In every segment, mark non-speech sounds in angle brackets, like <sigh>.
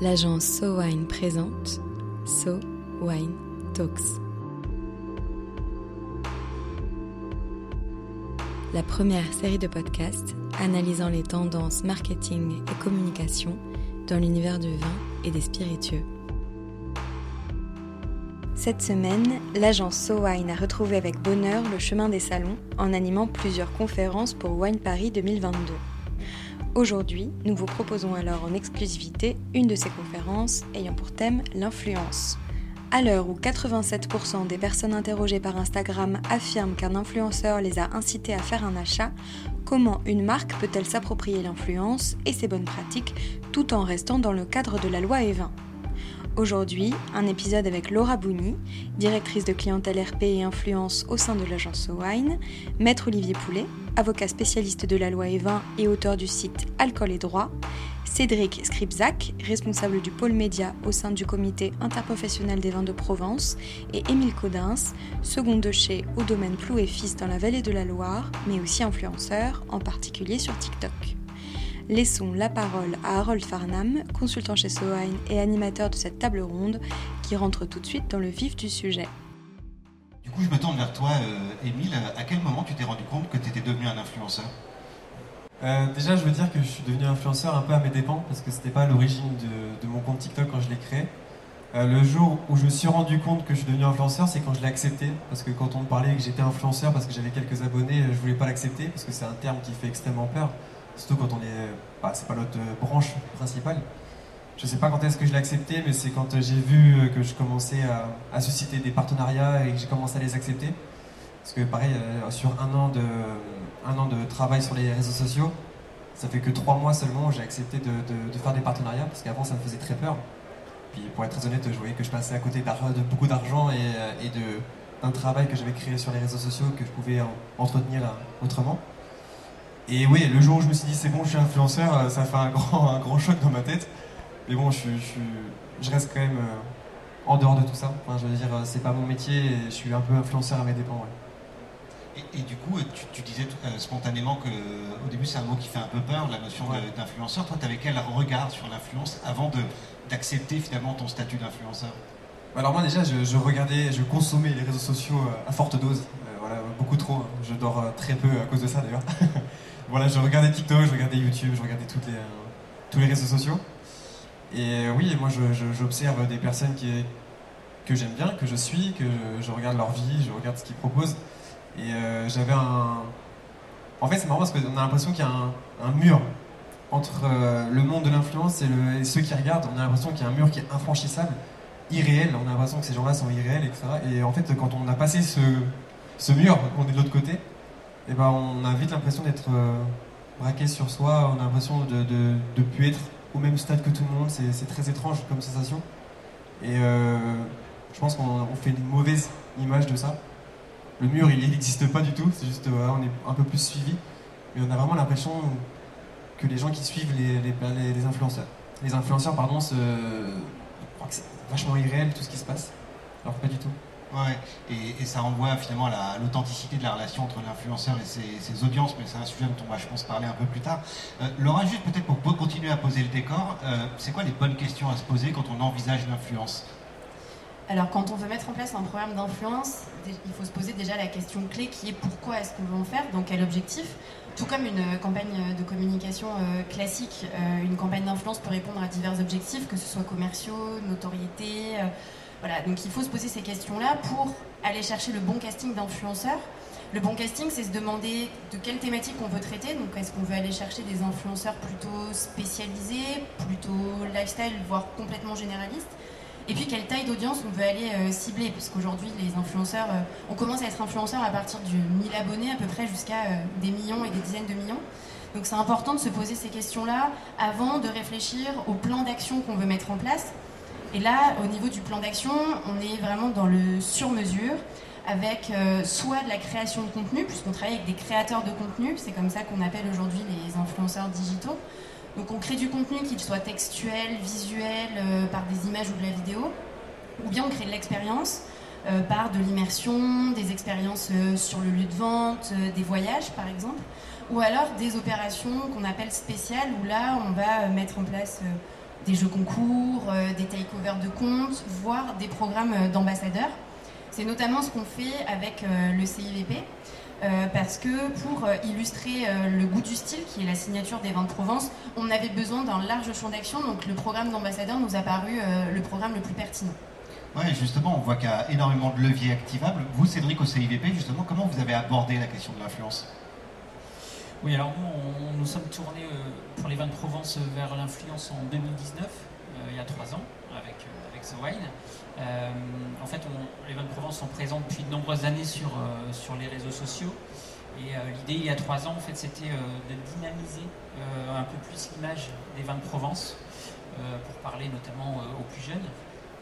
l'agence So Wine présente So Wine Talks. La première série de podcasts analysant les tendances marketing et communication dans l'univers du vin et des spiritueux. Cette semaine, l'agence So Wine a retrouvé avec bonheur le chemin des salons en animant plusieurs conférences pour Wine Paris 2022. Aujourd'hui, nous vous proposons alors en exclusivité une de ces conférences ayant pour thème l'influence. À l'heure où 87% des personnes interrogées par Instagram affirment qu'un influenceur les a incités à faire un achat, comment une marque peut-elle s'approprier l'influence et ses bonnes pratiques tout en restant dans le cadre de la loi E20 Aujourd'hui, un épisode avec Laura Bouni, directrice de clientèle RP et influence au sein de l'agence Wine, Maître Olivier Poulet, avocat spécialiste de la loi E20 et auteur du site Alcool et droit, Cédric Skripzak, responsable du pôle média au sein du comité interprofessionnel des vins de Provence, et Émile Codins, second de chez au domaine Plou et Fils dans la vallée de la Loire, mais aussi influenceur, en particulier sur TikTok. Laissons la parole à Harold Farnham, consultant chez Sohain et animateur de cette table ronde, qui rentre tout de suite dans le vif du sujet. Coup, je me tourne vers toi, euh, Émile. À quel moment tu t'es rendu compte que tu étais devenu un influenceur? Euh, déjà, je veux dire que je suis devenu influenceur un peu à mes dépens, parce que c'était pas l'origine de, mon compte TikTok quand je l'ai créé. Euh, le jour où je me suis rendu compte que je suis devenu influenceur, c'est quand je l'ai accepté. Parce que quand on me parlait que j'étais influenceur parce que j'avais quelques abonnés, je voulais pas l'accepter, parce que c'est un terme qui fait extrêmement peur. Surtout quand on est. Bah, c'est pas notre branche principale. Je sais pas quand est-ce que je l'ai accepté, mais c'est quand j'ai vu que je commençais à, susciter des partenariats et que j'ai commencé à les accepter. Parce que pareil, euh, sur un an, de, travail sur les réseaux sociaux, ça fait que trois mois seulement j'ai accepté de, faire des partenariats, parce qu'avant ça me faisait très peur. Puis pour être très honnête, je voyais que je passais à côté de beaucoup d'argent et, d'un travail que j'avais créé sur les réseaux sociaux que je pouvais entretenir euh, autrement. Et oui, le jour où je me suis dit c'est bon, je suis influenceur, euh, ça fait un grand choc dans ma tête. Mais bon, je, je, reste quand même euh, en dehors de tout ça. Enfin, je veux dire, euh, c'est pas mon métier et je suis un peu influenceur à mes dépens. Et, du coup, tu, disais spontanément que au début c'est un mot qui fait un peu peur, la notion d'influenceur. Toi, tu avais quel regard sur l'influence avant d'accepter finalement ton statut d'influenceur? Alors moi déjà, je, regardais, je consommais les réseaux sociaux à forte dose. voilà, beaucoup trop. Hein. Je dors très peu à cause de ça d'ailleurs. <laughs> voilà, je regardais TikTok, je regardais YouTube, je regardais toutes les, euh, tous les réseaux sociaux. Et euh, oui, moi j'observe des personnes qui, que j'aime bien, que je suis, que je, regarde leur vie, je regarde ce qu'ils proposent. Et euh, j'avais un. En fait, c'est marrant parce qu'on a l'impression qu'il y a un, mur entre le monde de l'influence et, ceux qui regardent. On a l'impression qu'il y a un mur qui est infranchissable, irréel. On a l'impression que ces gens-là sont irréels, etc. Et en fait, quand on a passé ce, ce mur, on est de l'autre côté, eh ben, on a vite l'impression d'être euh, braqué sur soi, on a l'impression de ne plus être au même stade que tout le monde, c'est très étrange comme sensation. Et euh, je pense qu'on fait une mauvaise image de ça. Le mur, il n'existe pas du tout, c'est juste, on est un peu plus suivi, mais on a vraiment l'impression que les gens qui suivent les, les, influenceurs, les influenceurs, pardon, se, je crois que c'est vachement irréel tout ce qui se passe, alors pas du tout. Ouais, et, ça renvoie finalement à l'authenticité de la relation entre l'influenceur et ses, audiences, mais c'est un sujet dont on va, je pense, parler un peu plus tard. Euh, Laura, juste peut-être pour continuer à poser le décor, euh, c'est quoi les bonnes questions à se poser quand on envisage l'influence alors, quand on veut mettre en place un programme d'influence, il faut se poser déjà la question clé qui est pourquoi est-ce qu'on veut en faire, dans quel objectif? Tout comme une campagne de communication euh, classique, une campagne d'influence peut répondre à divers objectifs, que ce soit commerciaux, notoriété, voilà, donc il faut se poser ces questions-là pour aller chercher le bon casting d'influenceurs. Le bon casting, c'est se demander de quelle thématique on veut traiter. Donc, est-ce qu'on veut aller chercher des influenceurs plutôt spécialisés, plutôt lifestyle, voire complètement généralistes? Et puis, quelle taille d'audience on veut aller euh, cibler? Parce qu'aujourd'hui, les influenceurs, euh, on commence à être influenceurs à partir du 1000 abonnés à peu près jusqu'à euh, des millions et des dizaines de millions. Donc, c'est important de se poser ces questions-là avant de réfléchir au plan d'action qu'on veut mettre en place. Et là, au niveau du plan d'action, on est vraiment dans le sur-mesure avec euh, soit de la création de contenu, puisqu'on travaille avec des créateurs de contenu, c'est comme ça qu'on appelle aujourd'hui les influenceurs digitaux. Donc on crée du contenu, qu'il soit textuel, visuel, euh, par des images ou de la vidéo, ou bien on crée de l'expérience euh, par de l'immersion, des expériences sur le lieu de vente, des voyages par exemple, ou alors des opérations qu'on appelle spéciales, où là on va mettre en place des jeux concours, des takeovers de comptes, voire des programmes d'ambassadeurs. C'est notamment ce qu'on fait avec le CIVP. parce que pour illustrer le goût du style, qui est la signature des vins de Provence, on avait besoin d'un large champ d'action, donc le programme d'ambassadeur nous a paru le programme le plus pertinent. Oui, justement, on voit qu'il y a énormément de leviers activables. Vous, Cédric, au CIVP, justement, comment vous avez abordé la question de l'influence? Oui, alors nous, nous sommes tournés euh, pour les vins de Provence vers l'influence en 2019, euh, il y a trois ans, avec, euh, The Wine. en fait, les vins de Provence sont présents depuis de nombreuses années sur, sur les réseaux sociaux. Et l'idée, il y a trois ans, en fait, c'était de dynamiser un peu plus l'image des vins de Provence, pour parler notamment aux plus jeunes,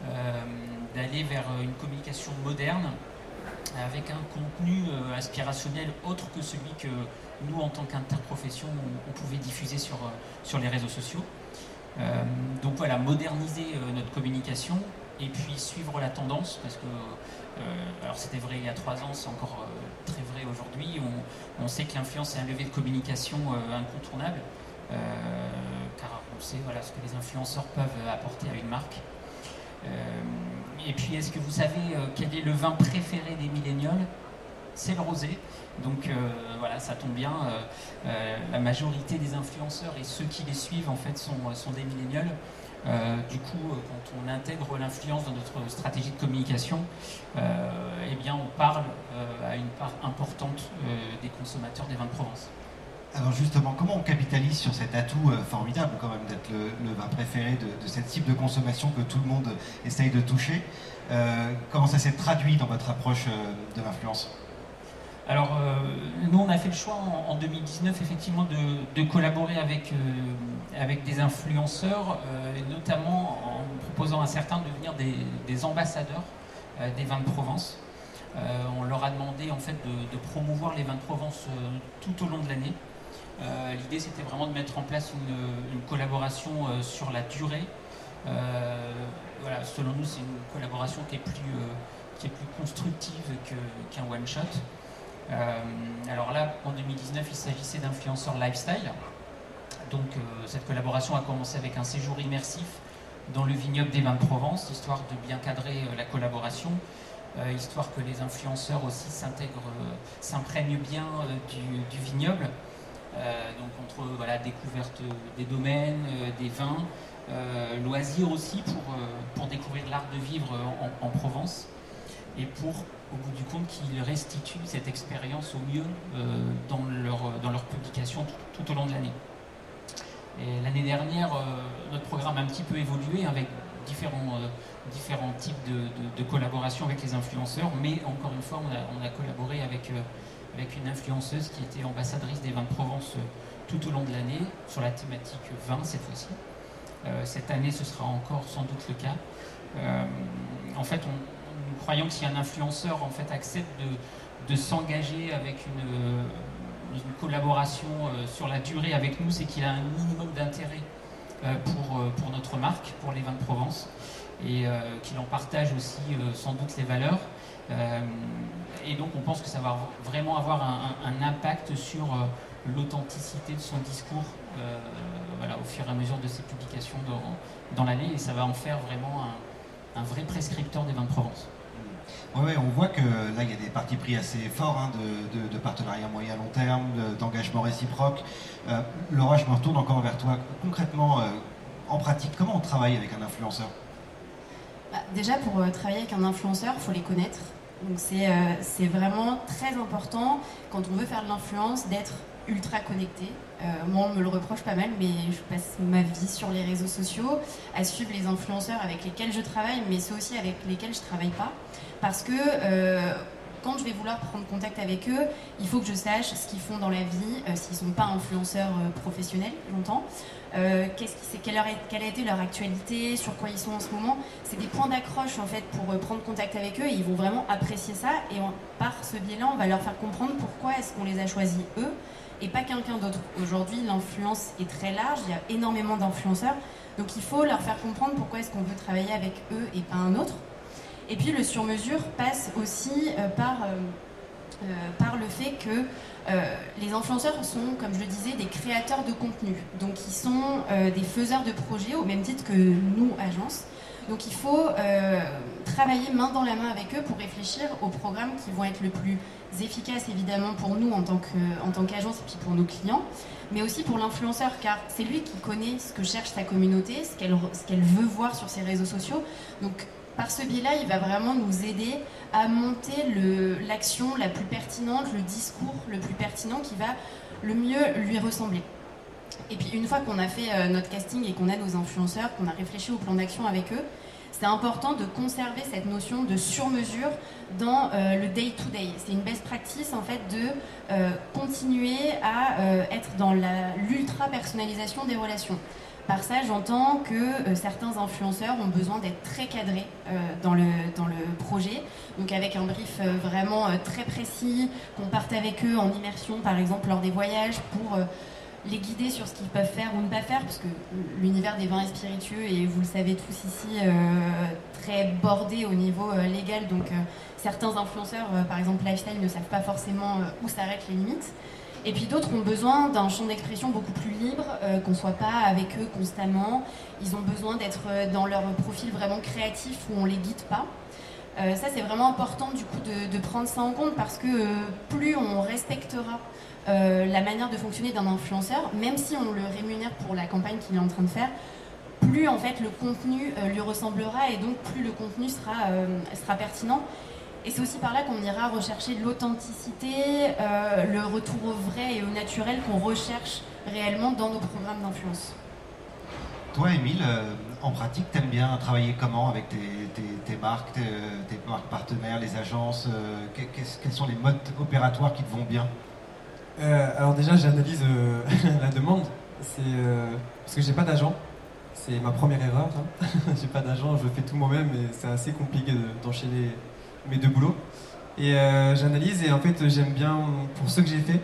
euh, d'aller vers une communication moderne avec un contenu euh, aspirationnel autre que celui que nous, en tant qu'interprofession, on, pouvait diffuser sur, euh, sur les réseaux sociaux. donc voilà, moderniser notre communication et puis suivre la tendance, parce que, alors c'était vrai il y a trois ans, c'est encore très vrai aujourd'hui, on, sait que l'influence est un levier de communication incontournable, car on sait voilà, ce que les influenceurs peuvent apporter à une marque. Euh, et puis, est-ce que vous savez euh, quel est le vin préféré des millénials C'est le rosé. Donc euh, voilà, ça tombe bien. la majorité des influenceurs et ceux qui les suivent en fait sont, des millénials. du coup, quand on intègre l'influence dans notre stratégie de communication, eh bien, on parle à une part importante des consommateurs des vins de Provence. Alors justement, comment on capitalise sur cet atout euh, formidable quand même d'être le, vin préféré de, cette type de consommation que tout le monde essaye de toucher? Euh, Comment ça s'est traduit dans votre approche euh, de l'influence? Alors, nous, on a fait le choix en, 2019, effectivement, de, collaborer avec, avec des influenceurs, notamment en proposant à certains de devenir des, ambassadeurs des vins de Provence. on leur a demandé, en fait, de, promouvoir les vins de Provence tout au long de l'année. Euh, l'idée, c'était vraiment de mettre en place une, collaboration euh, sur la durée. Euh, voilà, selon nous, c'est une collaboration qui est plus, qui est plus constructive qu'un one-shot. Alors là, en 2019, il s'agissait d'influenceurs lifestyle. Donc cette collaboration a commencé avec un séjour immersif dans le vignoble des vins de Provence, histoire de bien cadrer la collaboration, histoire que les influenceurs aussi s'imprègnent bien du, vignoble. Euh, donc entre voilà, découverte des domaines, euh, des vins, euh, loisirs aussi pour, pour découvrir l'art de vivre en, Provence et pour, au bout du compte, qu'ils restituent cette expérience au mieux dans, leur, dans leur publication tout, au long de l'année. L'année dernière, notre programme a un petit peu évolué avec différents, différents types de, de, collaborations avec les influenceurs, mais encore une fois, on a, collaboré avec avec une influenceuse qui était ambassadrice des vins de Provence euh, tout au long de l'année, sur la thématique vin cette fois-ci. Euh, cette année, ce sera encore sans doute le cas. Euh, en fait, on, nous croyons que si un influenceur en fait, accepte de, s'engager avec une, collaboration sur la durée avec nous, c'est qu'il a un minimum d'intérêt pour, pour notre marque, pour les vins de Provence, et qu'il en partage aussi sans doute les valeurs. Euh, et donc on pense que ça va vraiment avoir un, impact sur euh, l'authenticité de son discours euh, voilà, au fur et à mesure de ses publications dans, l'année et ça va en faire vraiment un, vrai prescripteur des vins de Provence. Oui, on voit que là, il y a des partis pris assez forts hein, de, de, partenariat moyen long terme, d'engagement réciproque. Laura, je me retourne encore vers toi. Concrètement, en pratique, comment on travaille avec un influenceur? Bah, Déjà, pour travailler avec un influenceur, il faut les connaître. Donc euh, c'est vraiment très important quand on veut faire de l'influence d'être ultra connecté. Euh, moi, on me le reproche pas mal, mais je passe ma vie sur les réseaux sociaux à suivre les influenceurs avec lesquels je travaille, mais ceux aussi avec lesquels je travaille pas. Parce que euh, quand je vais vouloir prendre contact avec eux, il faut que je sache ce qu'ils font dans la vie, s'ils ne sont pas influenceurs professionnels, j'entends. Euh, quelle, a été leur actualité, sur quoi ils sont en ce moment. C'est des points d'accroche en fait pour euh, prendre contact avec eux et ils vont vraiment apprécier ça et par ce biais-là on va leur faire comprendre pourquoi est-ce qu'on les a choisis eux et pas quelqu'un d'autre. Aujourd'hui l'influence est très large, il y a énormément d'influenceurs donc il faut leur faire comprendre pourquoi est-ce qu'on veut travailler avec eux et pas un autre. Et puis le sur-mesure passe aussi euh, par par le fait que les influenceurs sont, comme je le disais, des créateurs de contenu. Donc ils sont des faiseurs de projets au même titre que nous, agences. Donc il faut travailler main dans la main avec eux pour réfléchir aux programmes qui vont être le plus efficaces évidemment pour nous en tant qu'agence et puis pour nos clients, mais aussi pour l'influenceur car c'est lui qui connaît ce que cherche sa communauté, ce qu'elle veut voir sur ses réseaux sociaux. Donc par ce biais-là, il va vraiment nous aider à monter l'action la plus pertinente, le discours le plus pertinent qui va le mieux lui ressembler. Et puis une fois qu'on a fait euh, notre casting et qu'on a nos influenceurs, qu'on a réfléchi au plan d'action avec eux, c'est important de conserver cette notion de sur-mesure dans euh, le day-to-day. C'est une best practice en fait de euh, continuer à être dans l'ultra-personnalisation des relations. Par ça, j'entends que certains influenceurs ont besoin d'être très cadrés dans, le, dans le projet, donc avec un brief vraiment très précis, qu'on parte avec eux en immersion par exemple lors des voyages pour les guider sur ce qu'ils peuvent faire ou ne pas faire, parce que l'univers des vins et spiritueux, et vous le savez tous ici, euh, très bordé au niveau euh, légal. Donc euh, certains influenceurs, par exemple lifestyle, ne savent pas forcément où s'arrêtent les limites. Et puis d'autres ont besoin d'un champ d'expression beaucoup plus libre, qu'on ne soit pas avec eux constamment. Ils ont besoin d'être dans leur profil vraiment créatif où on ne les guide pas. Ça, c'est vraiment important du coup de, prendre ça en compte parce que plus on respectera euh, la manière de fonctionner d'un influenceur, même si on le rémunère pour la campagne qu'il est en train de faire, plus en fait le contenu euh, lui ressemblera et donc plus le contenu sera, euh, sera pertinent. Et c'est aussi par là qu'on ira rechercher l'authenticité, le retour au vrai et au naturel qu'on recherche réellement dans nos programmes d'influence. Toi, Émile, en pratique, t'aimes bien travailler comment avec tes, marques, tes, marques partenaires, les agences Quels sont les modes opératoires qui te vont bien euh, alors déjà, j'analyse euh, <laughs> la demande. C'est euh, parce que j'ai pas d'agent. C'est ma première erreur. Hein. <laughs> j'ai pas d'agent, je fais tout moi-même et c'est assez compliqué d'enchaîner mes deux boulots. Et j'analyse et en fait, j'aime bien, pour ce que j'ai fait,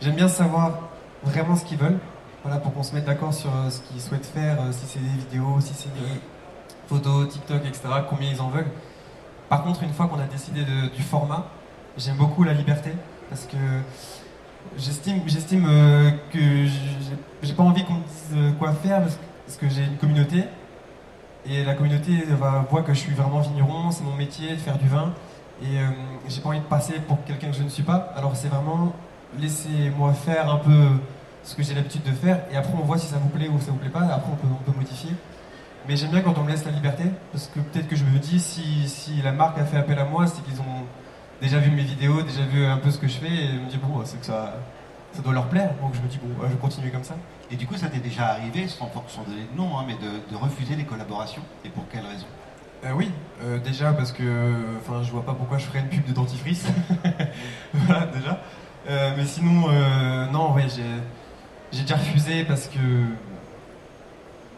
j'aime bien savoir vraiment ce qu'ils veulent. Voilà, pour qu'on se mette d'accord sur ce qu'ils souhaitent faire, si c'est des vidéos, si c'est des photos, TikTok, etc., combien ils en veulent. Par contre, une fois qu'on a décidé du format, j'aime beaucoup la liberté parce que J'estime, euh, que j'ai pas envie qu'on me dise euh, quoi faire parce que j'ai une communauté et la communauté va voir que je suis vraiment vigneron, c'est mon métier de faire du vin et euh, j'ai pas envie de passer pour quelqu'un que je ne suis pas. Alors c'est vraiment laissez-moi faire un peu ce que j'ai l'habitude de faire et après on voit si ça vous plaît ou ça vous plaît pas. Après peut, on peut modifier. Mais j'aime bien quand on me laisse la liberté parce que peut-être que je me dis si, si la marque a fait appel à moi, c'est qu'ils ont déjà vu mes vidéos, déjà vu un peu ce que je fais, et je me dis, bon, c'est que ça, ça doit leur plaire. Donc je me dis, bon, je vais continuer comme ça. Et du coup, ça t'est déjà arrivé, sans, sans donner de nom, hein, mais de, refuser les collaborations Et pour quelle raison? Euh, Oui, euh, déjà parce que enfin, je vois pas pourquoi je ferais une pub de dentifrice. <laughs> voilà, déjà. Euh, mais sinon, non, ouais, j'ai déjà refusé parce que.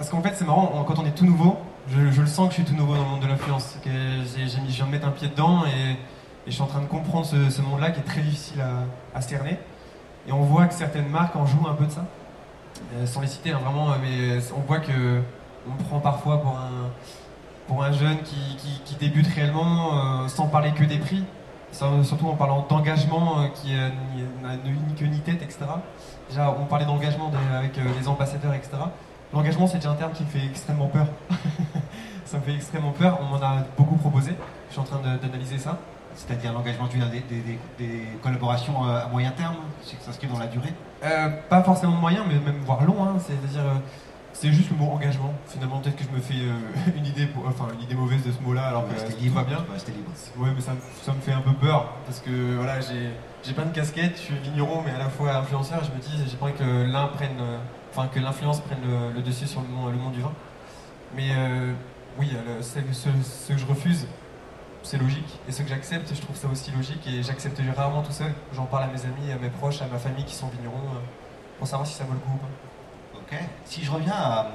Parce qu'en fait, c'est marrant, quand on est tout nouveau, je, le sens que je suis tout nouveau dans le monde de l'influence. Que je viens de mettre un pied dedans et je suis en train de comprendre ce, monde-là qui est très difficile à, cerner. Et on voit que certaines marques en jouent un peu de ça. Euh, sans les citer, hein, vraiment, mais on voit que on prend parfois pour un, pour un jeune qui, débute réellement euh, sans parler que des prix, surtout en parlant d'engagement euh, qui n'a ni ni tête, etc. Déjà, on parlait d'engagement avec les ambassadeurs, etc. L'engagement, c'est déjà un terme qui me fait extrêmement peur. <laughs> ça me fait extrêmement peur. On m'en a beaucoup proposé. Je suis en train d'analyser ça. C'est-à-dire l'engagement des, des, des, collaborations euh, à moyen terme, c'est que ça s'inscrit dans la durée euh, Pas forcément moyen, mais même voire long. Hein. C'est-à-dire, euh, c'est juste le mot engagement. Finalement, peut-être que je me fais <laughs> une idée, enfin une idée mauvaise de ce mot-là, alors que c'était libre. va bien. c'était libre. Ouais, mais ça, ça, me fait un peu peur parce que voilà, j'ai, j'ai plein de casquettes. Je suis vigneron, mais à la fois influenceur. Je me dis, j'ai pas envie que l'un prenne, enfin que l'influence prenne le, dessus sur le monde, du vin. Mais oui, ce, ce que je refuse, c'est logique. Et ce que j'accepte, je trouve ça aussi logique. Et j'accepte rarement tout seul. J'en parle à mes amis, à mes proches, à ma famille qui sont vignerons, euh, pour savoir si ça vaut le coup ou pas. Ok. Si je reviens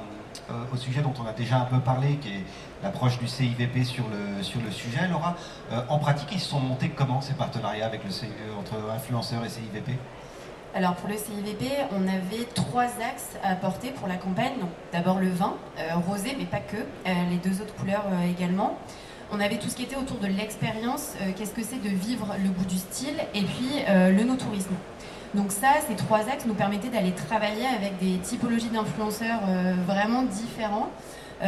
euh, au sujet dont on a déjà un peu parlé, qui est l'approche du CIVP sur le, sujet, Laura, euh, en pratique, ils se sont montés comment ces partenariats avec le entre influenceurs et CIVP alors pour le CIVP, on avait trois axes à apporter pour la campagne. D'abord le vin, rosé, mais pas que, les deux autres couleurs également. on avait tout ce qui était autour de l'expérience, qu'est-ce que c'est de vivre le goût du style, et puis le no-tourisme. Donc ça, ces trois axes nous permettaient d'aller travailler avec des typologies d'influenceurs vraiment différents.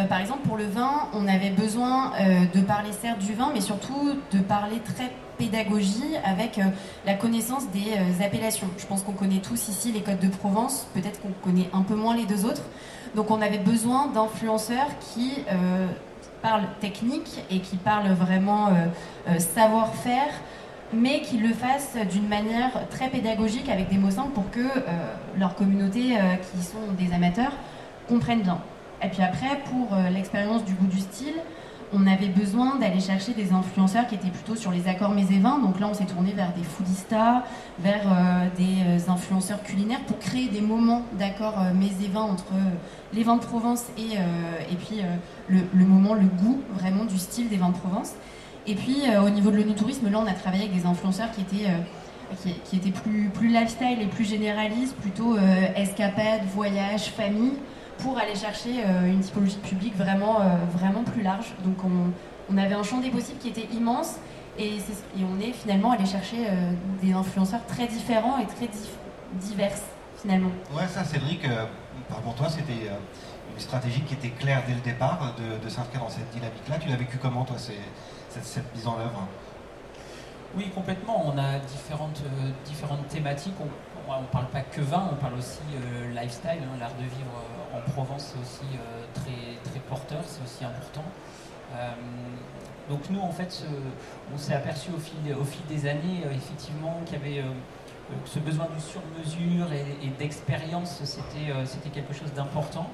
Par exemple, pour le vin, on avait besoin de parler certes du vin, mais surtout de parler très pédagogie avec la connaissance des appellations. Je pense qu'on connaît tous ici les codes de Provence, peut-être qu'on connaît un peu moins les deux autres. Donc on avait besoin d'influenceurs qui parlent technique et qui parlent vraiment savoir-faire mais qu'ils le fassent d'une manière très pédagogique avec des mots simples pour que euh, leur communauté, euh, qui sont des amateurs, comprennent bien. Et puis après, pour euh, l'expérience du goût du style, on avait besoin d'aller chercher des influenceurs qui étaient plutôt sur les accords mets et vins. Donc là, on s'est tourné vers des foodistas, vers des influenceurs culinaires pour créer des moments d'accords mets et vins entre les vins de Provence et, et puis le, moment, le goût vraiment du style des vins de Provence. Et puis euh, au niveau de l'onitourisme, là on a travaillé avec des influenceurs qui étaient, euh, qui, étaient plus, plus lifestyle et plus généralistes, plutôt euh, escapades, voyages, famille, pour aller chercher une typologie de public vraiment, vraiment plus large. Donc on, avait un champ des possibles qui était immense et, on est finalement allé chercher des influenceurs très différents et très divers finalement. Ouais, ça Cédric, pour toi c'était une stratégie qui était claire dès le départ de, de s'inscrire dans cette dynamique-là. Tu l'as vécu comment toi cette, mise en œuvre? Oui, complètement. On a différentes, euh, différentes thématiques. On ne parle pas que vin, on parle aussi euh, lifestyle. Hein. L'art de vivre euh, en Provence, c'est aussi très, très porteur, c'est aussi important. donc nous, en fait, on s'est aperçu au fil, des années, effectivement, qu'il y avait ce besoin du sur-mesure et, d'expérience, c'était quelque chose d'important.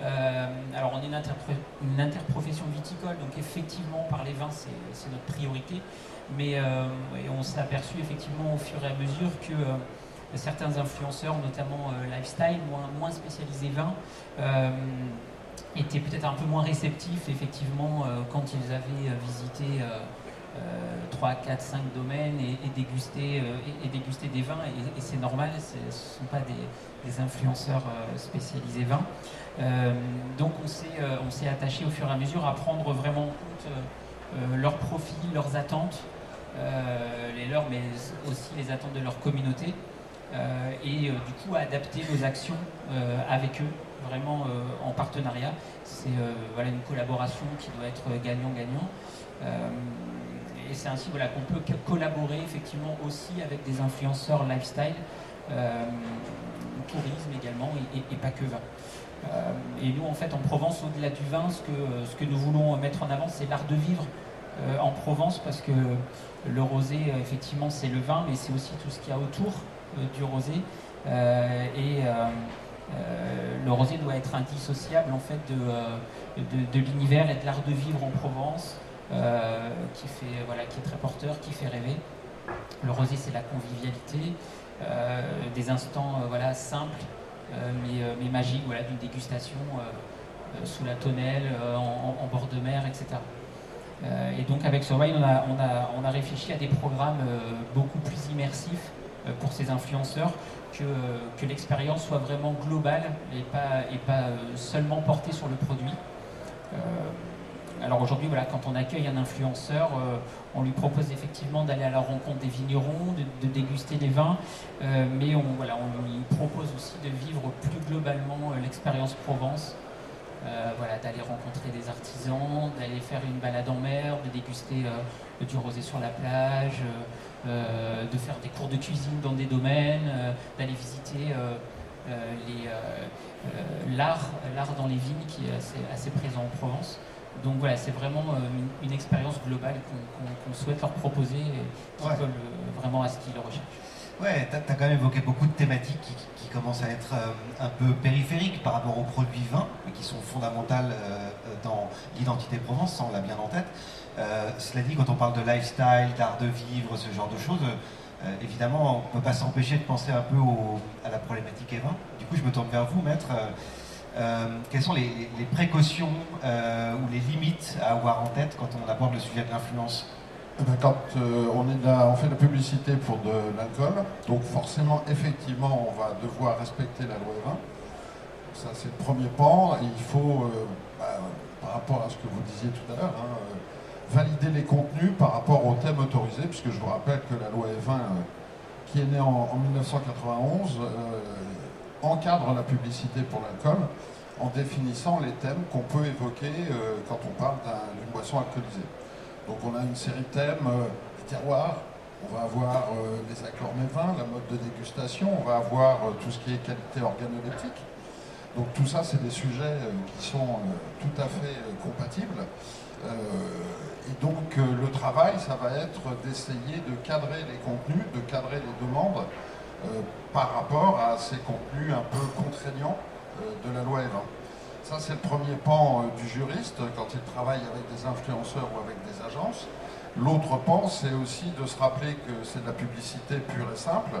Euh, alors on est une, interprofession viticole, donc effectivement par les vins c'est notre priorité, mais euh, on s'est aperçu effectivement au fur et à mesure que euh, certains influenceurs, notamment lifestyle, moins, spécialisés vins, étaient peut-être un peu moins réceptifs effectivement quand ils avaient visité 3, 4, 5 domaines et, et, déguster des vins, et, c'est normal, ce ne sont pas des, influenceurs spécialisés vins. Euh, donc euh, on s'est attaché au fur et à mesure à prendre vraiment en compte euh, leurs profils, leurs attentes, les leurs, mais aussi les attentes de leur communauté. Et du coup adapter nos actions avec eux, vraiment en partenariat. C'est une collaboration qui doit être gagnant-gagnant. et c'est ainsi qu'on peut collaborer effectivement aussi avec des influenceurs lifestyle, tourisme également, et pas que vin. Euh, et nous, en fait, en Provence, au-delà du vin, ce que, nous voulons mettre en avant, c'est l'art de vivre euh, en Provence, parce que le rosé, effectivement, c'est le vin, mais c'est aussi tout ce qu'il y a autour euh, du rosé. et le rosé doit être indissociable en fait de, de, l'univers et de l'art de vivre en Provence, qui, fait, voilà, qui est très porteur, qui fait rêver. Le rosé, c'est la convivialité, des instants voilà, simples euh, mais, euh, mais, magique, voilà, d'une dégustation euh, sous la tonnelle, en, bord de mer, etc. et donc avec Survivor, on a, on, a, on a réfléchi à des programmes beaucoup plus immersifs pour ces influenceurs, que, que l'expérience soit vraiment globale et pas, et pas seulement portée sur le produit. alors aujourd'hui, voilà, quand on accueille un influenceur, on lui propose effectivement d'aller à la rencontre des vignerons, de, déguster les vins, euh, mais on, voilà, on lui propose aussi de vivre plus globalement euh, l'expérience Provence. Euh, voilà, d'aller rencontrer des artisans, d'aller faire une balade en mer, de déguster du rosé sur la plage, de faire des cours de cuisine dans des domaines, d'aller visiter l'art dans les vignes qui est assez présent en Provence. Donc voilà, c'est vraiment euh, une, expérience globale qu'on souhaite leur proposer et qui colle euh, vraiment à ce qu'ils recherchent. Ouais, tu as, quand même évoqué beaucoup de thématiques qui, commencent à être euh, un peu périphériques par rapport aux produits vins, mais qui sont fondamentales dans l'identité Provence, on l'a bien en tête. cela dit, quand on parle de lifestyle, d'art de vivre, ce genre de choses, évidemment, on ne peut pas s'empêcher de penser un peu à la problématique vins. Du coup, je me tourne vers vous, maître. Euh, quelles sont les, précautions euh, ou les limites à avoir en tête quand on aborde le sujet de l'influence quand euh, on, fait de la publicité pour de l'alcool, donc forcément, effectivement, on va devoir respecter la loi 20. Ça, c'est le premier pan. il faut, bah, par rapport à ce que vous disiez tout à l'heure, hein, valider les contenus par rapport aux thèmes autorisés, puisque je vous rappelle que la loi E20, qui est née en, 1991, encadre la publicité pour l'alcool en définissant les thèmes qu'on peut évoquer quand on parle d'une boisson alcoolisée. Donc on a une série de thèmes, les terroirs, on va avoir les accords mévins, la mode de dégustation, on va avoir tout ce qui est qualité organoleptique, donc tout ça, c'est des sujets euh, qui sont euh, tout à fait euh, compatibles. et donc le travail, ça va être d'essayer de cadrer les contenus, de cadrer les demandes par rapport à ces contenus un peu contraignants de la loi E20. Ça, c'est le premier pan du juriste quand il travaille avec des influenceurs ou avec des agences. L'autre pan, c'est aussi de se rappeler que c'est de la publicité pure et simple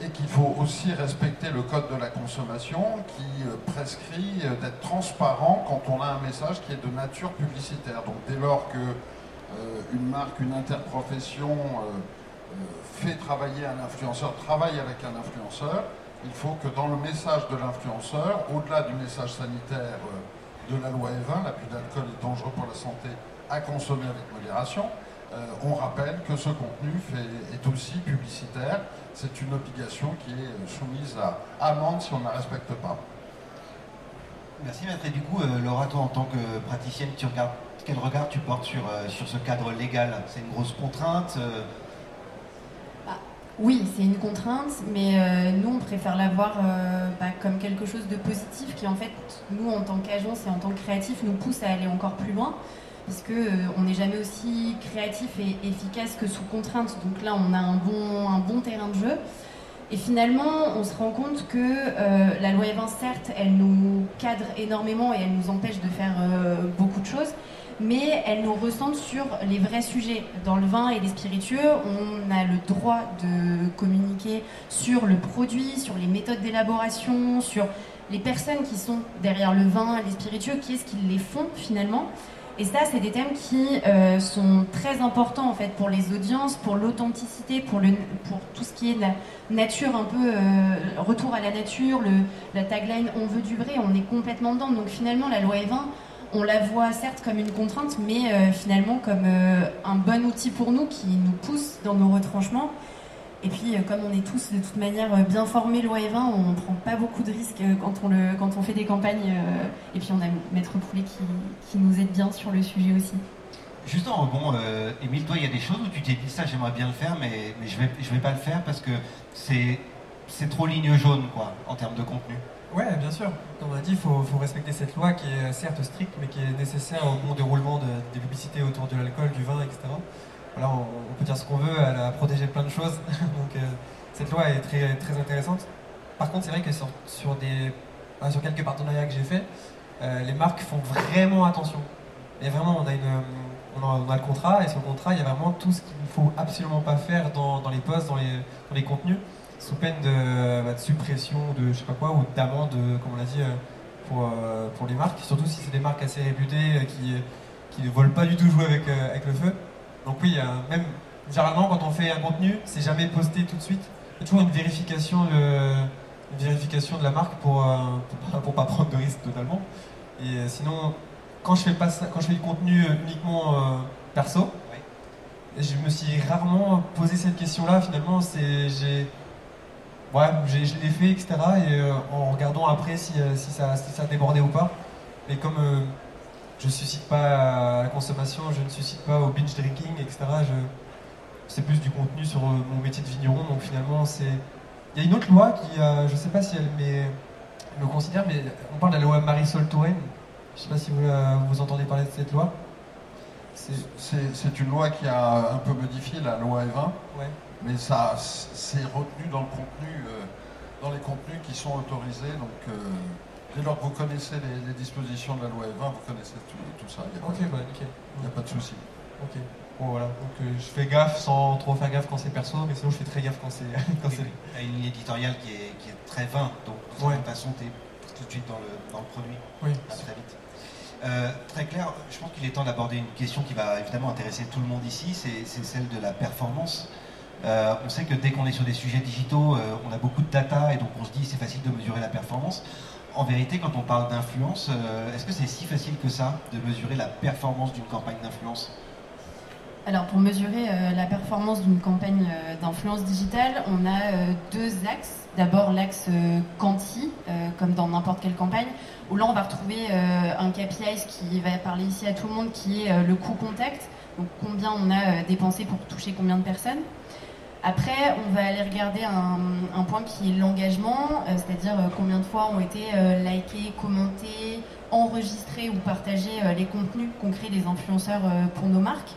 et qu'il faut aussi respecter le code de la consommation qui euh, prescrit euh, d'être transparent quand on a un message qui est de nature publicitaire. Donc dès lors que euh, une marque, une interprofession fait travailler un influenceur, travaille avec un influenceur, il faut que dans le message de l'influenceur, au-delà du message sanitaire de la loi E20, l'abus d'alcool est dangereux pour la santé à consommer avec modération, on rappelle que ce contenu est aussi publicitaire c'est une obligation qui est soumise à amende si on ne la respecte pas. Merci maître. Et du coup, euh, Laura, toi en tant que praticienne, tu regardes, quel regard tu portes sur, euh, ce cadre légal? C'est une grosse contrainte euh? Oui, c'est une contrainte, mais nous, on préfère l'avoir bah, comme quelque chose de positif qui, en fait, nous, en tant qu'agence et en tant que créatif, nous pousse à aller encore plus loin parce qu'on euh, n'est jamais aussi créatif et efficace que sous contrainte. Donc là, on a un bon, terrain de jeu. Et finalement, on se rend compte que euh, la loi E20, certes, elle nous cadre énormément et elle nous empêche de faire euh, beaucoup de choses, mais elle nous recentre sur les vrais sujets. Dans le vin et les spiritueux, on a le droit de communiquer sur le produit, sur les méthodes d'élaboration, sur les personnes qui sont derrière le vin et les spiritueux, qui est-ce qui les font finalement. Et ça, c'est des thèmes qui euh, sont très importants en fait pour les audiences, pour l'authenticité, pour, tout ce qui est nature, un peu euh, retour à la nature, la tagline on veut du vrai, on est complètement dedans. Donc finalement, la loi E20, on la voit certes comme une contrainte, mais euh, finalement comme un bon outil pour nous qui nous pousse dans nos retranchements et puis, euh, comme on est tous de toute manière euh, bien formés loi E20, on ne prend pas beaucoup de risques euh, quand on, fait des campagnes. Et puis, on a Maître Poulet qui, nous aide bien sur le sujet aussi. Juste en rebond, Émile, toi, il y a des choses où tu t'es dit ça, j'aimerais bien le faire, mais, je ne vais, je vais pas le faire parce que c'est, c'est trop ligne jaune, quoi, en termes de contenu. Ouais, bien sûr. Comme on a dit, il faut, respecter cette loi qui est certes stricte, mais qui est nécessaire au bon déroulement des publicités autour de l'alcool, du vin, etc on, peut dire ce qu'on veut, elle a protégé plein de choses. <laughs> Donc euh, cette loi est très, intéressante. Par contre, c'est vrai que sur, sur, des, sur quelques partenariats que j'ai faits, euh, les marques font vraiment attention. Et vraiment, on a, une, on a, le contrat, et sur le contrat, il y a vraiment tout ce qu'il ne faut absolument pas faire dans, dans les posts, dans les, dans les, contenus, sous peine de, bah, de, suppression, de je sais pas quoi, ou d'amende, comme on l'a dit, euh, pour, pour les marques. Surtout si c'est des marques assez réputées qui, qui ne veulent pas du tout jouer avec, avec le feu. Donc oui, même généralement quand on fait un contenu, c'est jamais posté tout de suite. Il y a toujours une vérification de, vérification de la marque pour, euh, pour, pas prendre de risque totalement. Et euh, sinon, quand je fais, pas quand je fais du contenu uniquement euh, perso, je me suis rarement posé cette question-là. Finalement, c'est j'ai ouais, je l'ai fait, etc. Et en regardant après si, si, ça, si ça débordait ou pas. Mais comme je ne suscite pas à la consommation, je ne suscite pas au binge drinking, etc. c'est plus du contenu sur euh, mon métier de vigneron, donc finalement c'est. Il y a une autre loi qui, je ne sais pas si elle me considère, mais on parle de la loi Marisol Touraine. Je ne sais pas si vous, euh, vous entendez parler de cette loi. C'est une loi qui a un peu modifié la loi E20, ouais. Mais ça c'est retenu dans le contenu, euh, dans les contenus qui sont autorisés. Donc, Dès lors que vous connaissez les, dispositions de la loi E20, vous connaissez tout, ça. Il n'y a, bah, a pas de souci. Ok. Bon, voilà. Donc, euh, je fais gaffe sans trop faire gaffe quand c'est perso, mais sinon je fais très gaffe quand c'est. <laughs> quand c'est... Il y a une ligne éditoriale qui est, qui est très vain, donc de toute façon, tu es tout de suite dans le, dans le produit. Oui. très vite. Euh, très clair, je pense qu'il est temps d'aborder une question qui va évidemment intéresser tout le monde ici, c'est, celle de la performance. Euh, on sait que dès qu'on est sur des sujets digitaux, on a beaucoup de data et donc on se dit c'est facile de mesurer la performance. en vérité, quand on parle d'influence, est-ce que c'est si facile que ça de mesurer la performance d'une campagne d'influence? Alors pour mesurer la performance d'une campagne d'influence digitale, on a deux axes. D'abord l'axe quanti, comme dans n'importe quelle campagne, où là on va retrouver un KPI qui va parler ici à tout le monde, qui est le coût contact, donc combien on a dépensé pour toucher combien de personnes. Après, on va aller regarder un, point qui est l'engagement, euh, c'est-à-dire euh, combien de fois ont été euh, likés, commentés, enregistrés ou partagés les contenus qu'ont créés les influenceurs pour nos marques.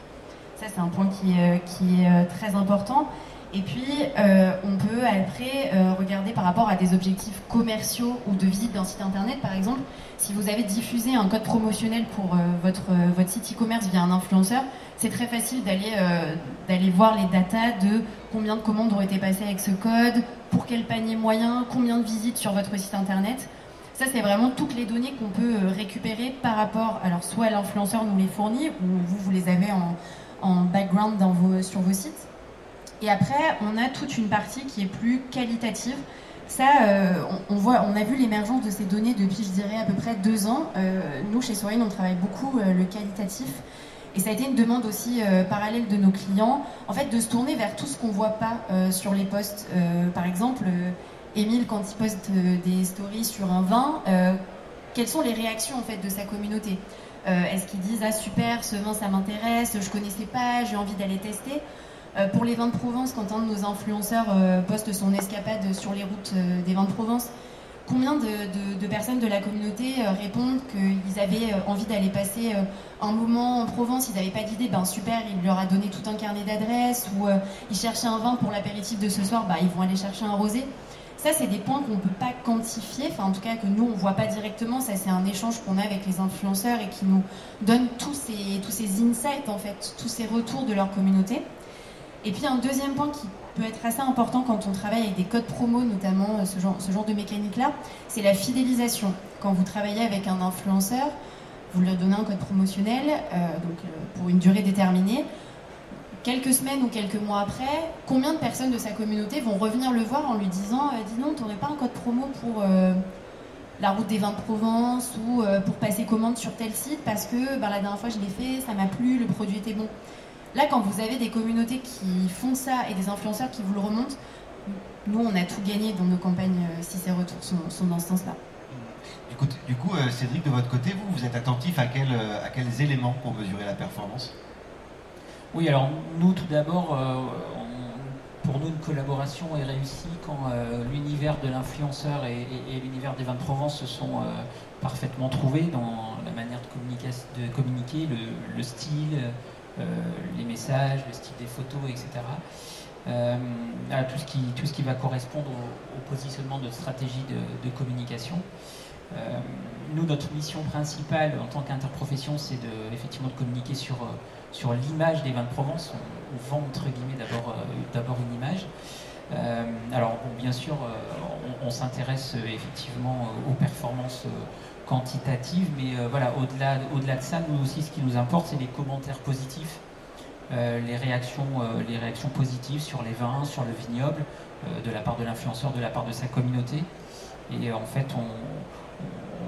Ça, c'est un point qui, qui est très important. Et puis, on peut après regarder par rapport à des objectifs commerciaux ou de visite d'un site internet, par exemple, si vous avez diffusé un code promotionnel pour votre, votre site e-commerce via un influenceur, c'est très facile d'aller euh, d'aller voir les datas de combien de commandes ont été passées avec ce code, pour quel panier moyen, combien de visites sur votre site internet. Ça, c'est vraiment toutes les données qu'on peut euh, récupérer par rapport, alors soit l'influenceur nous les fournit, ou vous, vous les avez en, en background sur vos sites. Et après, on a toute une partie qui est plus qualitative. Ça, euh, on, voit, on a vu l'émergence de ces données depuis, je dirais, à peu près deux ans. nous, chez Sorin, on travaille beaucoup le qualitatif. Et ça a été une demande aussi euh, parallèle de nos clients, en fait, de se tourner vers tout ce qu'on ne voit pas euh, sur les posts. Euh, par exemple, Émile, quand il poste des stories sur un vin, quelles sont les réactions en fait de sa communauté? Est-ce qu'ils disent ah super, ce vin ça m'intéresse, je connaissais pas, j'ai envie d'aller tester? Pour les vins de Provence, quand un de nos influenceurs poste son escapade sur les routes des vins de Provence, Combien de, personnes de la communauté euh, répondent qu'ils avaient euh, envie d'aller passer euh, un moment en Provence, ils n'avaient pas d'idée, ben super, il leur a donné tout un carnet d'adresses, ou ils cherchaient un vin pour l'apéritif de ce soir, ben, ils vont aller chercher un rosé. Ça, c'est des points qu'on ne peut pas quantifier, enfin en tout cas que nous, on ne voit pas directement. Ça, c'est un échange qu'on a avec les influenceurs et qui nous donne tous ces insights, en fait, tous ces retours de leur communauté. Et puis un deuxième point qui peut être assez important quand on travaille avec des codes promo, notamment euh, ce genre, de mécanique-là, c'est la fidélisation. Quand vous travaillez avec un influenceur, vous lui donnez un code promotionnel euh, donc, euh, pour une durée déterminée. Quelques semaines ou quelques mois après, combien de personnes de sa communauté vont revenir le voir en lui disant Dis non, tu n'aurais pas un code promo pour la route des vins de Provence ou pour passer commande sur tel site parce que ben, la dernière fois je l'ai fait, ça m'a plu, le produit était bon. Là, quand vous avez des communautés qui font ça et des influenceurs qui vous le remontent, nous, on a tout gagné dans nos campagnes euh, si ces retours sont, dans ce sens-là. Du coup, du coup, euh, Cédric, de votre côté, vous, vous êtes attentif à, quel, euh, à quels éléments pour mesurer la performance? Oui, alors nous, tout d'abord, pour nous, une collaboration est réussie quand l'univers de l'influenceur et, l'univers des vins de Provence se sont parfaitement trouvés dans la manière de, de communiquer, le, le style, euh, les messages, le style des photos, etc. Euh, tout, ce qui, tout ce qui va correspondre au, positionnement de stratégie de, communication. Euh, nous, notre mission principale en tant qu'interprofession, c'est de, effectivement de communiquer sur, sur l'image des vins de Provence. On, vend entre guillemets d'abord, d'abord une image. alors, bien sûr, on, s'intéresse effectivement aux performances quantitative, mais euh, voilà, au-delà au -delà de ça, nous aussi, ce qui nous importe, c'est les commentaires positifs, euh, les, réactions, euh, les réactions positives sur les vins, sur le vignoble, de la part de l'influenceur, de la part de sa communauté. Et en fait,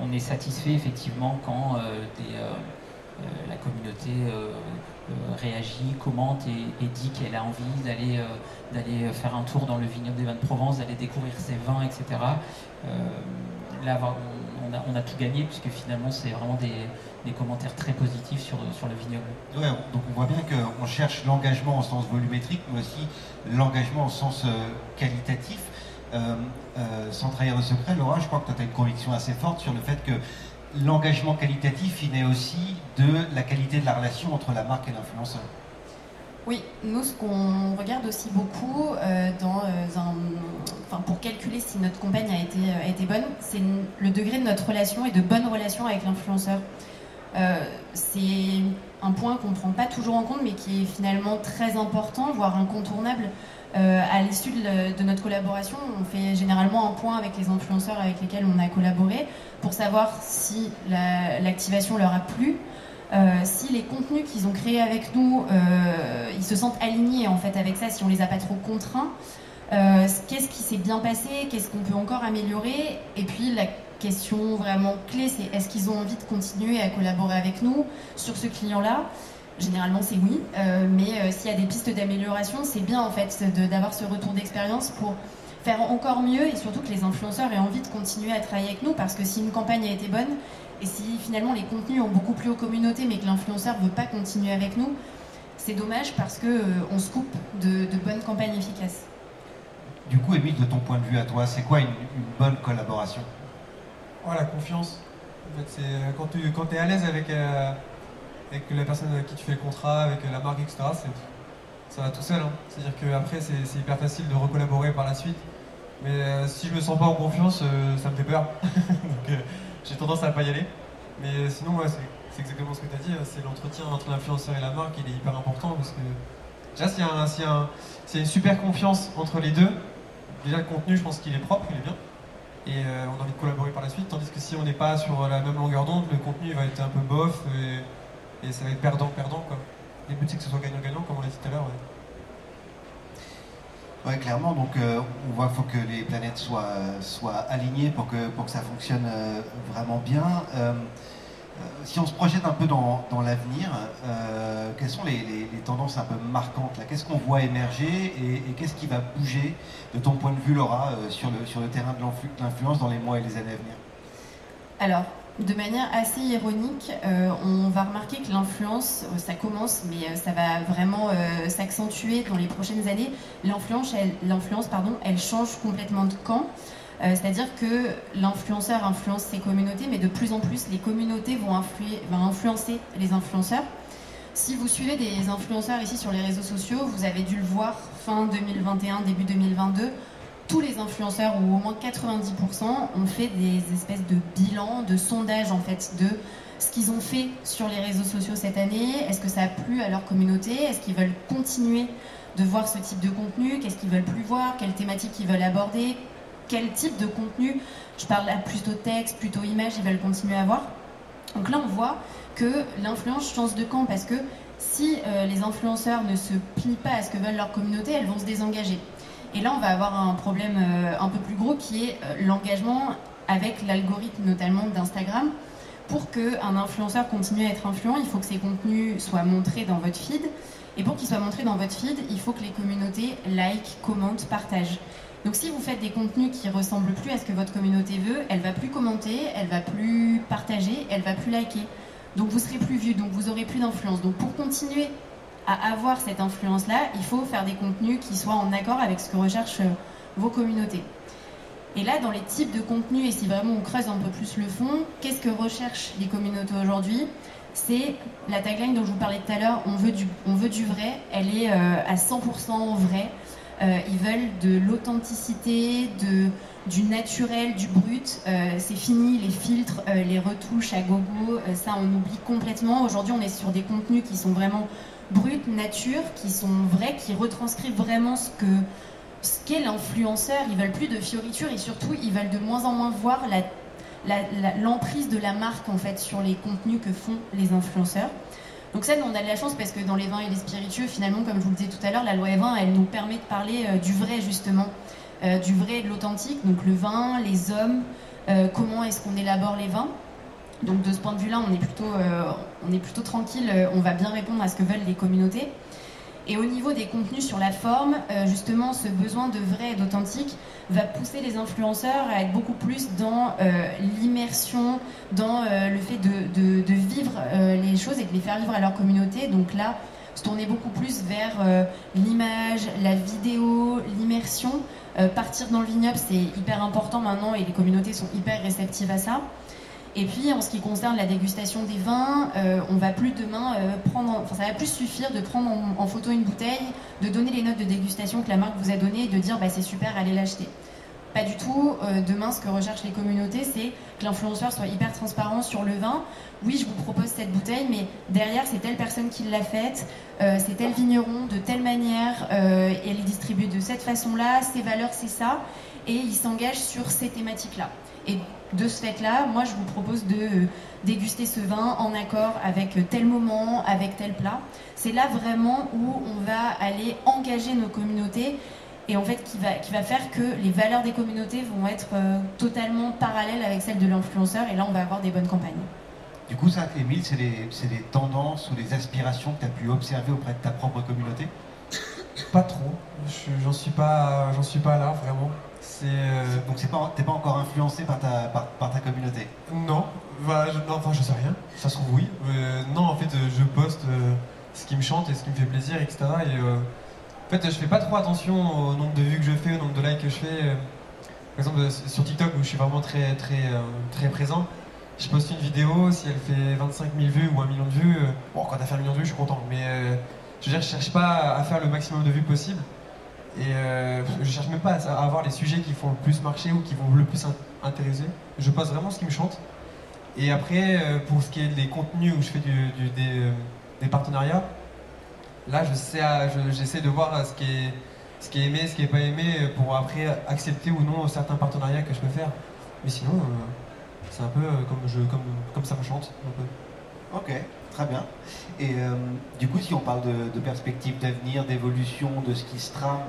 on, est satisfait effectivement quand la communauté réagit, commente et, dit qu'elle a envie d'aller d'aller faire un tour dans le vignoble des vins de Provence, d'aller découvrir ses vins, etc. a, tout gagné, puisque finalement, c'est vraiment des, commentaires très positifs sur, sur le vignoble. Donc on voit bien qu'on cherche l'engagement au sens volumétrique, mais aussi l'engagement au sens euh, qualitatif. Euh, euh, sans trahir le secret, Laura, je crois que tu as une conviction assez forte sur le fait que l'engagement qualitatif, il est aussi de la qualité de la relation entre la marque et l'influenceur. Oui, nous, ce qu'on regarde aussi beaucoup euh, dans, euh, pour calculer si notre campagne a été, été bonne, c'est le degré de notre relation et de bonne relation avec l'influenceur. Euh, c'est un point qu'on ne prend pas toujours en compte, mais qui est finalement très important, voire incontournable. à l'issue de, notre collaboration, on fait généralement un point avec les influenceurs avec lesquels on a collaboré pour savoir si l'activation leur a plu, euh, si les contenus qu'ils ont créés avec nous, euh, ils se sentent alignés en fait avec ça, si on les a pas trop contraints, euh, qu'est-ce qui s'est bien passé, qu'est-ce qu'on peut encore améliorer, et puis question vraiment clé, c'est est-ce qu'ils ont envie de continuer à collaborer avec nous sur ce client-là? Généralement, c'est oui, mais s'il y a des pistes d'amélioration, c'est bien en fait d'avoir ce retour d'expérience pour faire encore mieux et surtout que les influenceurs aient envie de continuer à travailler avec nous parce que si une campagne a été bonne et si finalement les contenus ont beaucoup plu aux communautés mais que l'influenceur ne veut pas continuer avec nous, c'est dommage parce qu'on euh, se coupe de, bonnes campagnes efficaces. Du coup, Émile, de ton point de vue à toi, c'est quoi une, bonne collaboration? Oh, La confiance. En fait, c'est quand tu quand es à l'aise avec avec la personne avec qui tu fais le contrat, avec la marque, etc., ça va tout seul. Hein. C'est-à-dire qu'après, c'est hyper facile de recollaborer par la suite. Mais euh, si je me sens pas en confiance, euh, ça me fait peur. <laughs> Donc euh, j'ai tendance à pas y aller. Mais sinon, c'est exactement ce que tu as dit. Hein. C'est l'entretien entre l'influenceur et la marque, il est hyper important parce que déjà, s'il y, a une super confiance entre les deux, déjà le contenu, je pense qu'il est propre, il est bien. Et on a envie de collaborer par la suite. Tandis que si on n'est pas sur la même longueur d'onde, le contenu va être un peu bof. Et, ça va être perdant-perdant. Les buts, c'est que ce soit gagnant-gagnant, comme on l'a dit tout à l'heure. Clairement. Donc, euh, on voit qu'il faut que les planètes soient, soient alignées pour que, pour que ça fonctionne euh, vraiment bien. Euh, si on se projette un peu dans, dans l'avenir, quelles sont les, les, tendances un peu marquantes Qu'est-ce qu'on voit émerger et, qu'est-ce qui va bouger, de ton point de vue, Laura, sur, le, sur le terrain de l'influence dans les mois et les années à venir? Alors, de manière assez ironique, euh, on va remarquer que l'influence, euh, ça commence, mais euh, ça va vraiment s'accentuer dans les prochaines années. L'influence, pardon, elle change complètement de camp. C'est-à-dire que l'influenceur influence ses communautés, mais de plus en plus, les communautés vont, vont influencer les influenceurs. Si vous suivez des influenceurs ici sur les réseaux sociaux, vous avez dû le voir fin 2021, début 2022 tous les influenceurs, ou au moins 90%, ont fait des espèces de bilans, de sondages en fait, de ce qu'ils ont fait sur les réseaux sociaux cette année. Est-ce que ça a plu à leur communauté? Est-ce qu'ils veulent continuer de voir ce type de contenu? Qu'est-ce qu'ils veulent plus voir? Quelles thématiques ils veulent aborder? Quel type de contenu? Je parle à plutôt texte, plutôt image, ils veulent continuer à voir. Donc là, on voit que l'influence change de camp parce que si euh, les influenceurs ne se plient pas à ce que veulent leur communauté, elles vont se désengager. Et là, on va avoir un problème euh, un peu plus gros qui est euh, l'engagement avec l'algorithme notamment d'Instagram. Pour qu'un influenceur continue à être influent, il faut que ses contenus soient montrés dans votre feed. Et pour qu'ils soient montrés dans votre feed, il faut que les communautés like, commentent, partagent. Donc si vous faites des contenus qui ressemblent plus à ce que votre communauté veut, elle va plus commenter, elle va plus partager, elle va plus liker. Donc vous serez plus vu, donc vous aurez plus d'influence. Donc pour continuer à avoir cette influence-là, il faut faire des contenus qui soient en accord avec ce que recherchent euh, vos communautés. Et là, dans les types de contenus, et si vraiment on creuse un peu plus le fond, qu'est-ce que recherchent les communautés aujourd'hui? C'est la tagline dont je vous parlais tout à l'heure, on, veut du, on veut du vrai, elle est euh, à 100% vrai. Euh, ils veulent de l'authenticité, du naturel, du brut. c'est fini les filtres, les retouches à gogo, ça on oublie complètement. Aujourd'hui, on est sur des contenus qui sont vraiment brutes, nature, qui sont vraies, qui retranscrivent vraiment ce que ce qu'est l'influenceur. Ils veulent plus de fioritures et surtout ils veulent de moins en moins voir l'emprise de la marque en fait sur les contenus que font les influenceurs. Donc ça, on a de la chance parce que dans les vins et les spiritueux, finalement, comme je vous le disais tout à l'heure, la loi E20, elle nous permet de parler euh, du vrai justement, euh, du vrai et de l'authentique. Donc le vin, les hommes, euh, comment est-ce qu'on élabore les vins. Donc de ce point de vue-là, on est plutôt, euh, plutôt tranquille, euh, on va bien répondre à ce que veulent les communautés. Et au niveau des contenus sur la forme, euh, justement, ce besoin de vrai et d'authentique va pousser les influenceurs à être beaucoup plus dans l'immersion, dans le fait de, de, vivre les choses et de les faire vivre à leur communauté. Donc là, se tourner beaucoup plus vers l'image, la vidéo, l'immersion. partir dans le vignoble, c'est hyper important maintenant et les communautés sont hyper réceptives à ça. Et puis en ce qui concerne la dégustation des vins, euh, on va plus demain euh, prendre, enfin ça va plus suffire de prendre en, photo une bouteille, de donner les notes de dégustation que la marque vous a données et de dire bah, c'est super, allez l'acheter. Pas du tout. Euh, demain, ce que recherchent les communautés, c'est que l'influenceur soit hyper transparent sur le vin. Oui, je vous propose cette bouteille, mais derrière, c'est telle personne qui l'a faite, c'est tel vigneron, de telle manière, et elle est distribuée de cette façon-là, ses valeurs, c'est ça, et il s'engage sur ces thématiques-là. Et de ce fait-là, moi, je vous propose de euh, déguster ce vin en accord avec euh, tel moment, avec tel plat. C'est là vraiment où on va aller engager nos communautés et en fait qui va, qui va faire que les valeurs des communautés vont être totalement parallèles avec celles de l'influenceur et là on va avoir des bonnes campagnes. Du coup, ça, Émile, c'est des, tendances ou des aspirations que tu as pu observer auprès de ta propre communauté? Pas trop. J'en suis pas, j'en suis pas là vraiment. Euh... Donc c'est pas, t'es pas encore influencé par ta, par, ta communauté? Non, bah, je, enfin je sais rien. Ça se trouve oui. Euh, non, en fait, je poste euh, ce qui me chante et ce qui me fait plaisir, etc. Et euh, en fait, je fais pas trop attention au nombre de vues que je fais, au nombre de likes que je fais. Par exemple, sur TikTok où je suis vraiment très très très présent je poste une vidéo, si elle fait 25 000 vues ou 1 million de vues, euh, bon, quand elle fait un million de vues, je suis content. Mais euh, je veux dire, je cherche pas à faire le maximum de vues possible. Et euh, je cherche même pas à avoir les sujets qui font le plus marcher ou qui vont le plus intéresser. Je poste vraiment ce qui me chante. Et après, pour ce qui est des contenus où je fais du, des, partenariats, là, j'essaie de voir ce qui, est, aimé, ce qui n'est pas aimé, pour après accepter ou non certains partenariats que je peux faire. Mais sinon, c'est un peu euh, comme, je, comme, comme ça me chante. Ok, très bien. Et euh, du coup, si on parle de, de perspectives d'avenir, d'évolution, de ce qui se trame,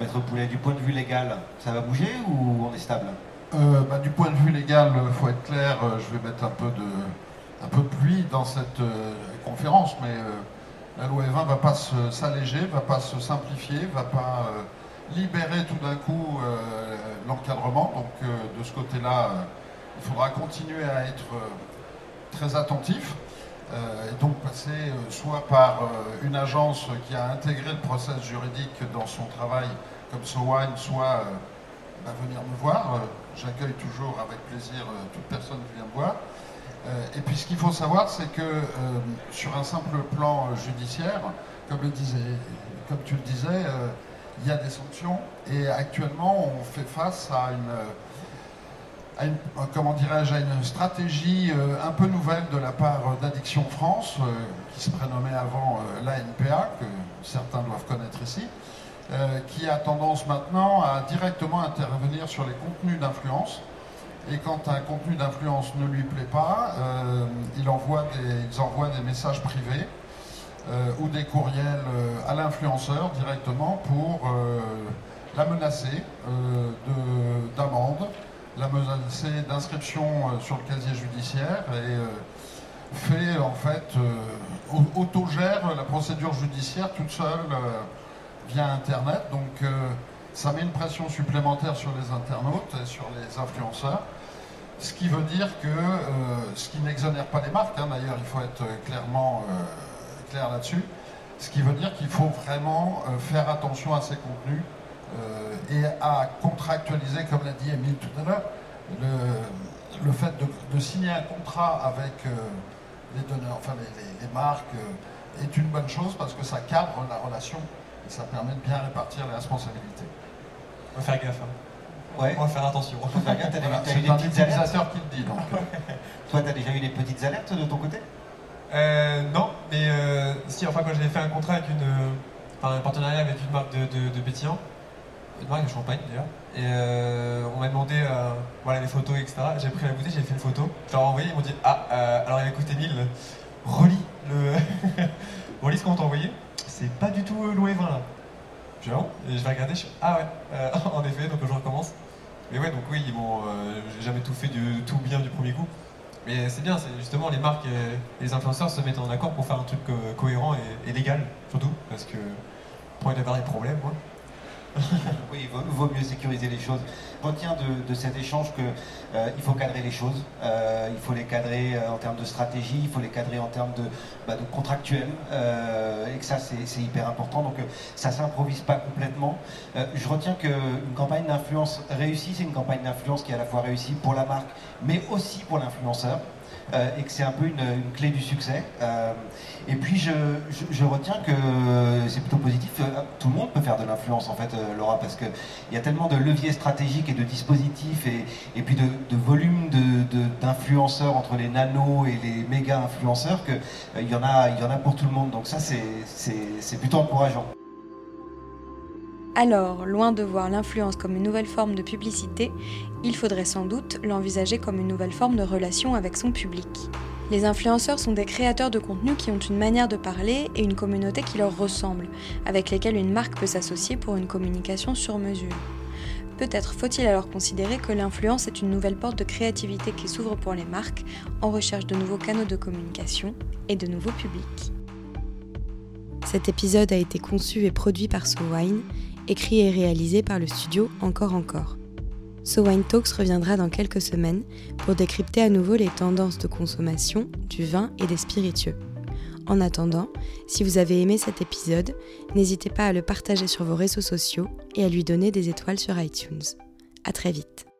Maître Poulet, du point de vue légal, ça va bouger ou on est stable? Euh, bah, Du point de vue légal, il faut être clair, je vais mettre un peu de, un peu de pluie dans cette conférence, mais la loi E20 ne va pas s'alléger, ne va pas se simplifier, ne va pas libérer tout d'un coup l'encadrement. Donc de ce côté-là, il faudra continuer à être euh, très attentif euh, et donc passer euh, soit par une agence qui a intégré le process juridique dans son travail comme SoWine, soit bah, venir me voir. J'accueille toujours avec plaisir toute personne qui vient me voir. et puis ce qu'il faut savoir, c'est que sur un simple plan judiciaire, comme tu le disais, il y a des sanctions et actuellement on fait face à une une, comment dirais-je, une stratégie euh, un peu nouvelle de la part d'Addiction France, euh, qui se prénommait avant euh, l'ANPA, que certains doivent connaître ici, qui a tendance maintenant à directement intervenir sur les contenus d'influence. Et quand un contenu d'influence ne lui plaît pas, il envoie des, ils envoient des messages privés ou des courriels à l'influenceur directement pour la menacer d'amende la menacer d'inscription euh, sur le casier judiciaire et euh, fait en fait euh, autogère la procédure judiciaire toute seule via Internet. Donc ça met une pression supplémentaire sur les internautes et sur les influenceurs. Ce qui veut dire que, ce qui n'exonère pas les marques, hein, d'ailleurs il faut être clairement clair là-dessus, ce qui veut dire qu'il faut vraiment faire attention à ces contenus et à contractualiser, comme l'a dit Emile tout à l'heure, le, fait de, signer un contrat avec euh, les donneurs, enfin les, marques, euh, est une bonne chose parce que ça cadre la relation et ça permet de bien répartir les responsabilités. On va faire gaffe. Hein. Ouais. On va faire attention. C'est un utilisateur qui le dit. Donc. <laughs> Toi, tu as déjà eu des petites alertes de ton côté? Non, mais si, enfin, quand j'avais fait un contrat avec une, un partenariat avec une marque de, de, une marque de champagne d'ailleurs. Et euh, on m'a demandé euh, voilà, les photos, etc. J'ai pris la bouteille, j'ai fait une photo. Je leur ai envoyé, ils m'ont dit Ah, euh, alors il a coûté 1000, relis le. <laughs> relis ce qu'on t'a envoyé. C'est pas du tout l'OE20 là. Je dis, et je vais regarder, je Ah ouais, <laughs> en effet, donc je recommence. Mais ouais, donc oui, j'ai jamais tout fait du, tout bien du premier coup. Mais c'est bien, c'est justement les marques et les influenceurs se mettent en accord pour faire un truc cohérent et, légal, surtout, parce que pour y avoir des problèmes, moi. <laughs> oui, il vaut, mieux sécuriser les choses. Je retiens de, cet échange qu'il euh, faut cadrer les choses. Euh, il faut les cadrer euh, en termes de stratégie, il faut les cadrer en termes de, bah, contractuel. et que ça, c'est hyper important. Donc, ça ne s'improvise pas complètement. je retiens qu'une campagne d'influence réussie, c'est une campagne d'influence qui est à la fois réussie pour la marque, mais aussi pour l'influenceur. Euh, et que c'est un peu une, clé du succès. Euh, et puis je, retiens que c'est plutôt positif. Euh, tout le monde peut faire de l'influence en fait, Laura, parce qu'il y a tellement de leviers stratégiques et de dispositifs et, et puis de, de volume d'influenceurs entre les nanos et les méga influenceurs qu'il y, en a, y en a pour tout le monde. Donc ça c'est plutôt encourageant. Alors, loin de voir l'influence comme une nouvelle forme de publicité, il faudrait sans doute l'envisager comme une nouvelle forme de relation avec son public. Les influenceurs sont des créateurs de contenu qui ont une manière de parler et une communauté qui leur ressemble, avec lesquelles une marque peut s'associer pour une communication sur mesure. Peut-être faut-il alors considérer que l'influence est une nouvelle porte de créativité qui s'ouvre pour les marques en recherche de nouveaux canaux de communication et de nouveaux publics. Cet épisode a été conçu et produit par SoWine, écrit et réalisé par le studio Encore Encore. SoWine Talks reviendra dans quelques semaines pour décrypter à nouveau les tendances de consommation du vin et des spiritueux. En attendant, si vous avez aimé cet épisode, n'hésitez pas à le partager sur vos réseaux sociaux et à lui donner des étoiles sur iTunes. À très vite.